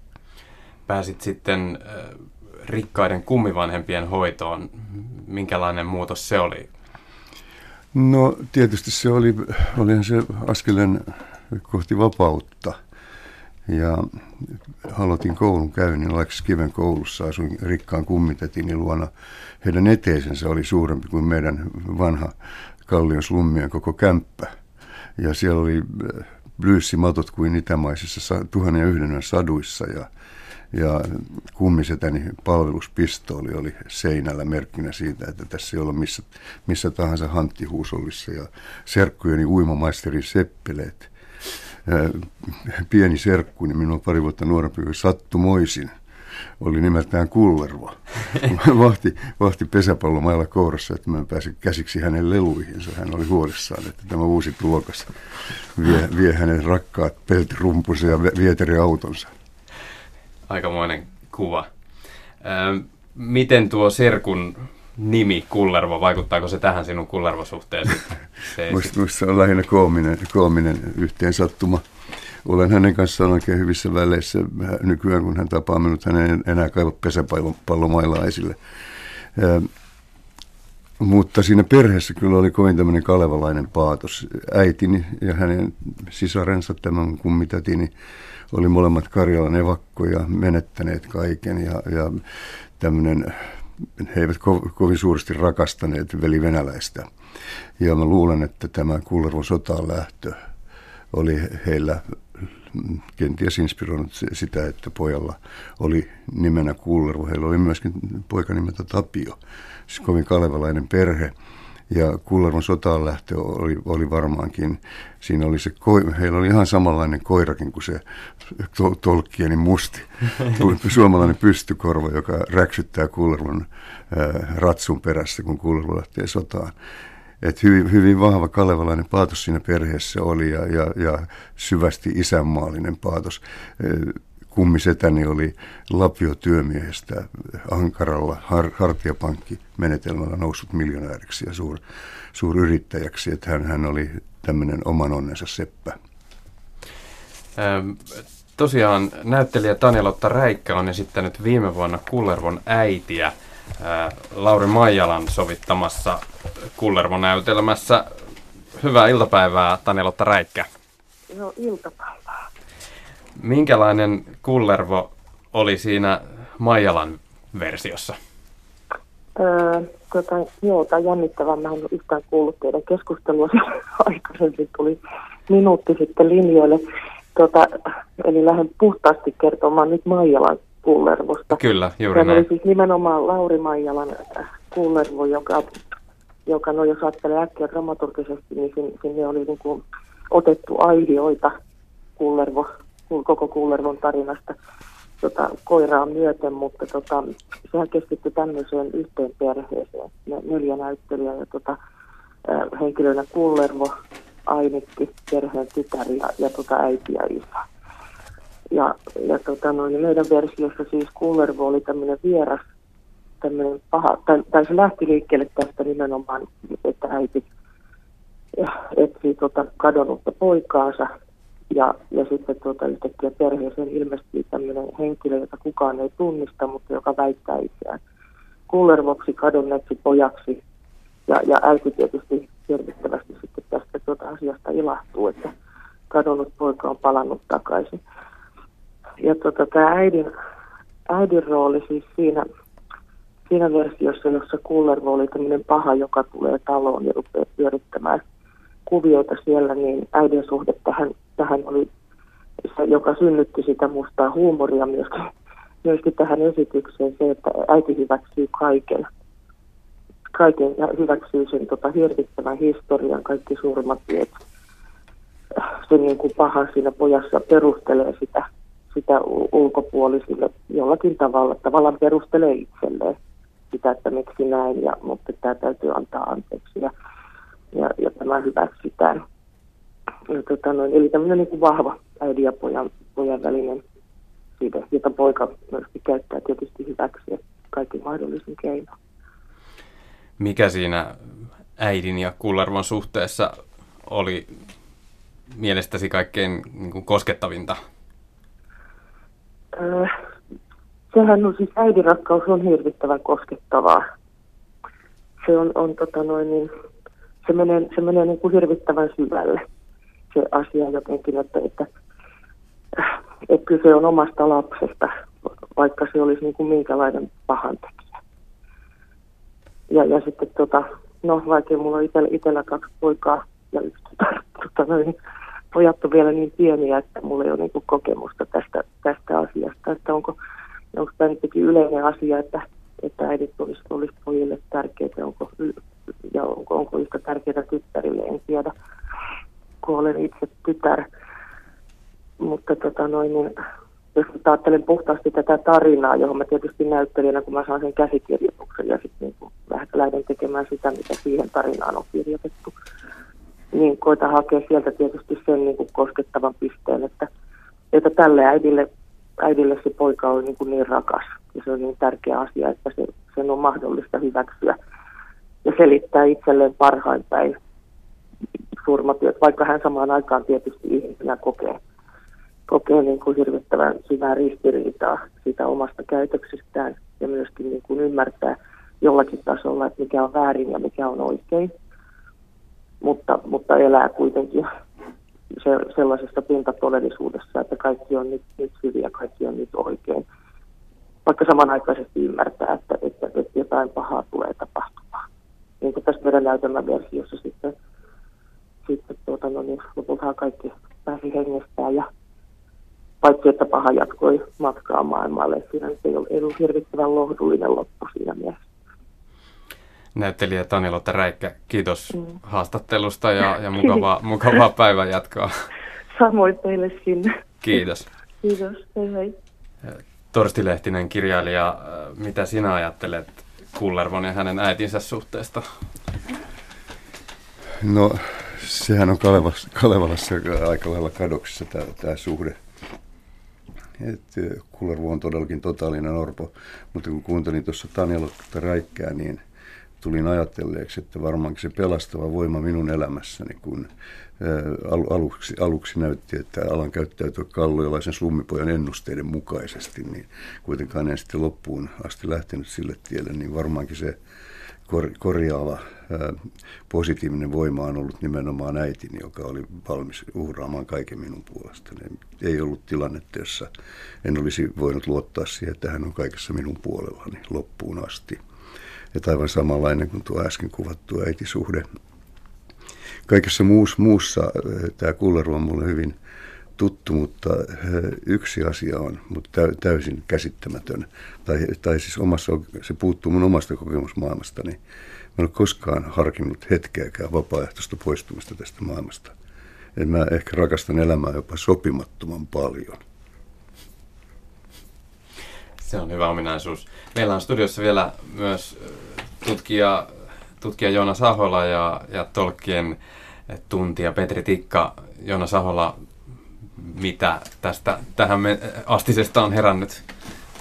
Speaker 10: Pääsit sitten äh rikkaiden kummivanhempien hoitoon. Minkälainen muutos se oli?
Speaker 11: No tietysti se oli, olihan se askeleen kohti vapautta. Ja aloitin koulun käynnin Kiven koulussa, asuin rikkaan kummitetini luona. Heidän eteisensä oli suurempi kuin meidän vanha Kallion slummien koko kämppä. Ja siellä oli blyyssimatot kuin itämaisissa tuhannen ja yhden saduissa ja ja kummisetäni palveluspistooli oli seinällä merkkinä siitä, että tässä ei ole missä, missä tahansa hanttihuusollissa. Ja serkkujeni uimamaisteri Seppeleet, pieni serkku, niin minun pari vuotta nuorempi sattumoisin oli nimeltään Kullervo. vahti, vahti pesäpallomailla kourassa, että mä pääsin käsiksi hänen leluihinsa. Hän oli huolissaan, että tämä uusi tulokas vie, vie hänen rakkaat peltirumpunsa ja vieteriautonsa
Speaker 10: aikamoinen kuva. Miten tuo Serkun nimi Kullervo, vaikuttaako se tähän sinun Kullervo-suhteesi?
Speaker 11: Minusta se on lähinnä koominen, koominen yhteen sattuma. Olen hänen kanssaan oikein hyvissä väleissä nykyään, kun hän tapaa minut, hän ei enää kaiva pesäpallomailla esille. Mutta siinä perheessä kyllä oli kovin tämmöinen kalevalainen paatos. Äitini ja hänen sisarensa, tämän kummitätini, oli molemmat Karjalan evakkoja, menettäneet kaiken ja, ja tämmöinen, he eivät ko, kovin suuresti rakastaneet veli venäläistä. Ja mä luulen, että tämä Kullervon sotaan lähtö oli heillä kenties inspiroinut sitä, että pojalla oli nimenä Kullervo. Heillä oli myöskin poika nimeltä Tapio, siis kovin kalevalainen perhe. Ja Kullervon sotaan lähtö oli, oli varmaankin, siinä oli se, heillä oli ihan samanlainen koirakin kuin se to, Tolkieni musti, suomalainen pystykorva, joka räksyttää Kullervon äh, ratsun perässä, kun Kullervo lähtee sotaan. Et hyvin, hyvin vahva kalevalainen paatos siinä perheessä oli ja, ja, ja syvästi isänmaallinen paatos. Kummisetäni oli lapiotyömiehestä Ankaralla har, hartiapankki menetelmällä noussut miljonääriksi ja suur, suuryrittäjäksi, että hän, hän oli tämmöinen oman onnensa seppä.
Speaker 10: Ähm, tosiaan näyttelijä Tanja-Lotta Räikkä on esittänyt viime vuonna Kullervon äitiä äh, Lauri Maijalan sovittamassa Kullervon näytelmässä. Hyvää iltapäivää Tanja-Lotta Räikkä.
Speaker 7: No iltapäivää.
Speaker 10: Minkälainen Kullervo oli siinä Maijalan versiossa?
Speaker 7: Öö, tota, joo, tämä jännittävää. Mä en yhtään kuullut teidän keskustelua aikaisemmin. Tuli minuutti sitten linjoille. Tota, eli lähden puhtaasti kertomaan nyt Maijalan kullervosta.
Speaker 10: Kyllä, juuri
Speaker 7: Tämä oli siis nimenomaan Lauri Maijalan äh, kullervo, joka, joka no jos ajattelee äkkiä dramaturgisesti, niin sinne, oli niin kuin otettu aihioita kullervo, koko kullervon tarinasta tota, koiraa myöten, mutta tota, sehän keskittyi tämmöiseen yhteen perheeseen. Neljä näyttelijää ja tota, äh, henkilönä kullervo, Ainikki, perheen tytär ja, ja tota äiti ja isä. Ja, ja tota noin, niin meidän versiossa siis Kullervo oli tämmöinen vieras, tämmöinen paha, tai, tai se lähti liikkeelle tästä nimenomaan, että äiti etsii tota kadonnutta poikaansa ja, ja sitten tuota, yhtäkkiä perheeseen ilmestyy tämmöinen henkilö, jota kukaan ei tunnista, mutta joka väittää itseään kullervoksi kadonneeksi pojaksi. Ja, ja äiti tietysti hirvittävästi sitten tästä tuota asiasta ilahtuu, että kadonnut poika on palannut takaisin. Ja tuota, tämä äidin, äidin rooli siis siinä, siinä versiossa, jossa Kullervo oli tämmöinen paha, joka tulee taloon ja rupeaa pyörittämään kuvioita siellä, niin äidin suhde tähän, tähän oli se, joka synnytti sitä mustaa huumoria myöskin, myöskin tähän esitykseen, se, että äiti hyväksyy kaiken – kaiken ja hyväksyy sen tota, hirvittävän historian, kaikki surmatiet. Se niin kuin paha siinä pojassa perustelee sitä, sitä ulkopuolisille jollakin tavalla. Tavallaan perustelee itselleen sitä, että miksi näin, ja, mutta tämä täytyy antaa anteeksi ja, ja, ja tämä hyväksytään. Ja, tota noin, eli tämmöinen niin kuin vahva äidin ja pojan, pojan välinen siitä, jota poika myöskin käyttää tietysti hyväksi kaikki mahdollisin keinoin
Speaker 10: mikä siinä äidin ja kullervon suhteessa oli mielestäsi kaikkein niin kuin koskettavinta?
Speaker 7: Äh, sehän on siis äidin rakkaus on hirvittävän koskettavaa. Se on, on tota noin, niin, se menee, se menee niin kuin hirvittävän syvälle se asia jotenkin, että, että, että kyse on omasta lapsesta, vaikka se olisi niin kuin minkälainen pahantekijä. Ja, ja sitten tota, no vaikka mulla on itsellä, itsellä kaksi poikaa ja yksi tota, niin, pojat on vielä niin pieniä, että mulla ei ole niin kokemusta tästä, tästä asiasta, että onko, onko tämä nyt yleinen asia, että, että äidit olisi, olisi pojille tärkeitä, onko, ja onko, onko yhtä tärkeää tyttärille, en tiedä, kun olen itse tytär. Mutta tota noin, niin jos ajattelen puhtaasti tätä tarinaa, johon mä tietysti näyttelijänä, kun mä saan sen käsikirjoituksen ja sitten niin lähden tekemään sitä, mitä siihen tarinaan on kirjoitettu, niin koita hakea sieltä tietysti sen niin kuin koskettavan pisteen, että, että tälle äidille, äidille se poika on niin, kuin niin rakas. Ja se on niin tärkeä asia, että se, sen on mahdollista hyväksyä ja selittää itselleen parhain päin surmatyöt, vaikka hän samaan aikaan tietysti ihmisenä kokee kokee niin kuin hirvittävän syvää ristiriitaa siitä omasta käytöksestään ja myöskin niin kuin ymmärtää jollakin tasolla, että mikä on väärin ja mikä on oikein, mutta, mutta elää kuitenkin se, sellaisessa pintatodellisuudessa, että kaikki on nyt, nyt hyviä, kaikki on nyt oikein. Vaikka samanaikaisesti ymmärtää, että, että, että jotain pahaa tulee tapahtumaan. Niin kuin tässä meidän näytelmäversiossa sitten, sitten tuota, no niin, lopultahan kaikki pääsi hengestään ja paitsi että paha jatkoi matkaa maailmalle. Siinä ei ollut, ei ollut hirvittävän lohdullinen loppu siinä mielessä.
Speaker 10: Näyttelijä Tanilotta Räikkä, kiitos mm. haastattelusta ja, ja mukavaa, mukavaa päivän jatkoa.
Speaker 7: Samoin teille sinne.
Speaker 10: Kiitos.
Speaker 7: Kiitos, hei hei.
Speaker 10: Torsti Lehtinen, kirjailija, mitä sinä ajattelet Kullervon ja hänen äitinsä suhteesta?
Speaker 11: No, sehän on Kalevalassa, Kalevalassa aika lailla kadoksissa tämä, suhde että Kullervo on todellakin totaalinen orpo. Mutta kun kuuntelin tuossa Tanjalokta Räikkää, niin tulin ajatelleeksi, että varmaankin se pelastava voima minun elämässäni, kun aluksi, aluksi näytti, että alan käyttäytyä kalloilaisen slummipojan ennusteiden mukaisesti, niin kuitenkaan en sitten loppuun asti lähtenyt sille tielle, niin varmaankin se kor, korjaava positiivinen voima on ollut nimenomaan äitini, joka oli valmis uhraamaan kaiken minun puolestani. Ei ollut tilannetta, jossa en olisi voinut luottaa siihen, että hän on kaikessa minun puolellani loppuun asti. Että aivan samanlainen kuin tuo äsken kuvattu äitisuhde. Kaikessa muussa, muussa tämä kulleru on mulle hyvin tuttu, mutta yksi asia on mutta täysin käsittämätön. Tai, tai siis omassa, se puuttuu mun omasta kokemusmaailmastani. Mä en ole koskaan harkinnut hetkeäkään vapaaehtoista poistumista tästä maailmasta. Et mä ehkä rakastan elämää jopa sopimattoman paljon.
Speaker 10: Se on hyvä ominaisuus. Meillä on studiossa vielä myös tutkija, tutkija Joona Sahola ja, ja Tolkien tuntija Petri Tikka. Joona Sahola, mitä tästä tähän me, astisesta on herännyt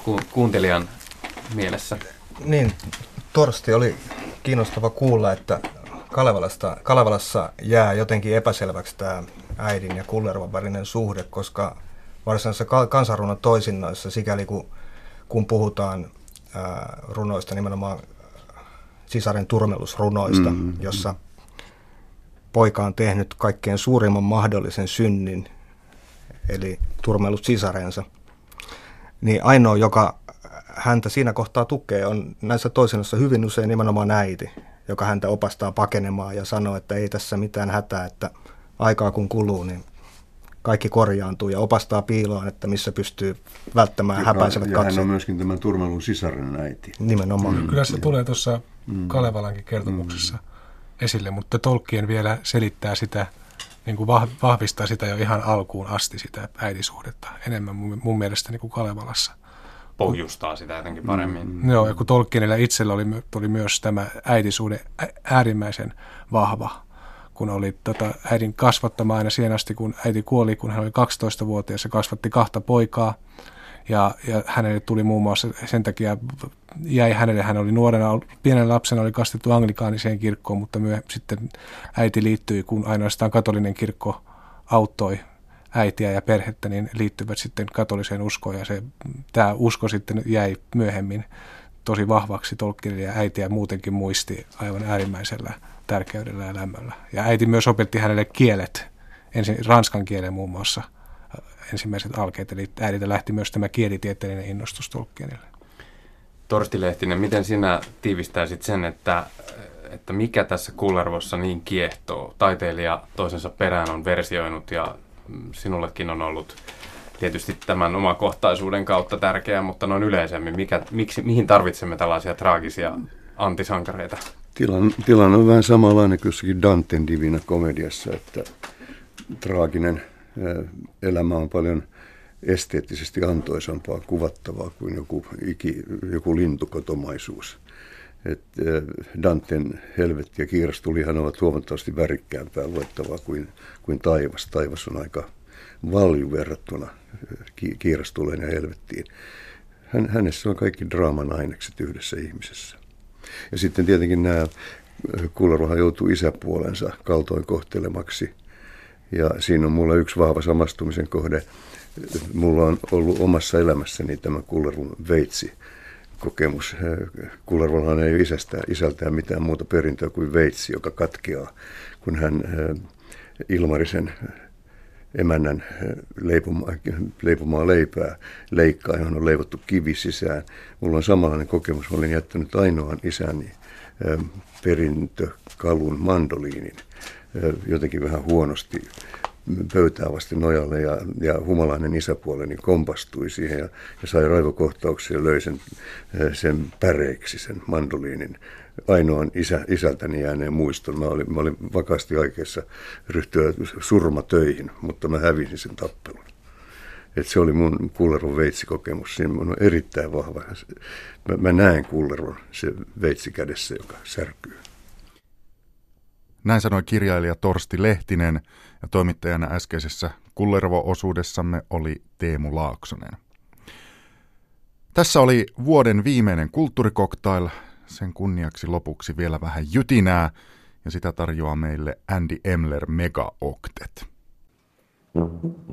Speaker 10: ku, kuuntelijan mielessä?
Speaker 12: Niin, torsti oli kiinnostava kuulla, että Kalevalasta, Kalevalassa jää jotenkin epäselväksi tämä äidin ja kullervan välinen suhde, koska varsinaisessa kansanrunon toisinnoissa, sikäli kun, kun puhutaan runoista, nimenomaan sisaren turmelusrunoista, mm-hmm. jossa poika on tehnyt kaikkein suurimman mahdollisen synnin, eli turmellut sisareensa, niin ainoa, joka häntä siinä kohtaa tukee, on näissä toisennossa hyvin usein nimenomaan äiti, joka häntä opastaa pakenemaan ja sanoo, että ei tässä mitään hätää, että aikaa kun kuluu, niin kaikki korjaantuu ja opastaa piiloon, että missä pystyy välttämään häpäisevät
Speaker 11: katseet. Ja hän on myöskin tämän turmelun sisaren äiti.
Speaker 12: Nimenomaan.
Speaker 13: Mm. Kyllä se tulee tuossa mm. Kalevalankin kertomuksessa mm. esille, mutta Tolkien vielä selittää sitä, niin kuin vahvistaa sitä jo ihan alkuun asti sitä äitisuhdetta enemmän mun, mielestä niin kuin Kalevalassa.
Speaker 10: Pohjustaa sitä jotenkin paremmin.
Speaker 13: Mm. Joo, ja kun Tolkienilla itsellä oli, oli myös tämä äitisuhde äärimmäisen vahva, kun oli tota, äidin kasvattama aina siihen asti, kun äiti kuoli, kun hän oli 12-vuotias ja kasvatti kahta poikaa. Ja, ja hänelle tuli muun muassa sen takia, jäi hänelle, hän oli nuorena, pienen lapsena oli kastettu anglikaaniseen kirkkoon, mutta myös sitten äiti liittyi, kun ainoastaan katolinen kirkko auttoi äitiä ja perhettä, niin liittyvät sitten katoliseen uskoon ja se, tämä usko sitten jäi myöhemmin tosi vahvaksi Tolkienille ja äitiä muutenkin muisti aivan äärimmäisellä tärkeydellä ja lämmöllä. Ja äiti myös opetti hänelle kielet, ensin ranskan kielen muun muassa ensimmäiset alkeet, eli äidiltä lähti myös tämä kielitieteellinen innostus Tolkienille.
Speaker 10: Torsti Lehtinen, miten sinä tiivistäisit sen, että, että mikä tässä Kullervossa niin kiehtoo? Taiteilija toisensa perään on versioinut ja sinullekin on ollut tietysti tämän omakohtaisuuden kautta tärkeää, mutta noin yleisemmin, mikä, miksi, mihin tarvitsemme tällaisia traagisia antisankareita?
Speaker 11: Tilan, tilanne on vähän samanlainen kuin jossakin Danten Divina komediassa, että traaginen elämä on paljon esteettisesti antoisampaa kuvattavaa kuin joku, iki, joku lintukotomaisuus. Et Danten helvetti ja kiirastulihan ovat huomattavasti värikkäämpää luettavaa kuin, kuin taivas. Taivas on aika valju verrattuna kiirastuleen ja helvettiin. Hän, hänessä on kaikki draaman ainekset yhdessä ihmisessä. Ja sitten tietenkin nämä Kullerohan joutuu isäpuolensa kaltoin kohtelemaksi. Ja siinä on mulla yksi vahva samastumisen kohde. Mulla on ollut omassa elämässäni tämä Kullerun veitsi kokemus. Kullervollahan ei isästään, isältään mitään muuta perintöä kuin veitsi, joka katkeaa, kun hän Ilmarisen emännän leipomaa, leipomaa leipää leikkaa, johon on leivottu kivi sisään. Mulla on samanlainen kokemus. Mä olin jättänyt ainoan isäni perintökalun mandoliinin jotenkin vähän huonosti pöytää vasti nojalle ja, ja humalainen isäpuoleni kompastui siihen ja, ja sai raivokohtauksia ja löi sen, sen päreiksi, sen mandoliinin ainoan isä, isältäni jääneen muiston. Mä olin, mä olin vakaasti aikeissa ryhtyä surmatöihin, mutta mä hävisin sen tappelun. Et se oli mun kulleron veitsikokemus. Siinä on erittäin vahva. Mä, mä näen kulleron se veitsi kädessä, joka särkyy.
Speaker 1: Näin sanoi kirjailija Torsti Lehtinen ja toimittajana äskeisessä Kullervo-osuudessamme oli Teemu Laaksonen. Tässä oli vuoden viimeinen kulttuurikoktail sen kunniaksi lopuksi vielä vähän jytinää ja sitä tarjoaa meille Andy Emler Mega Octet. Thank you.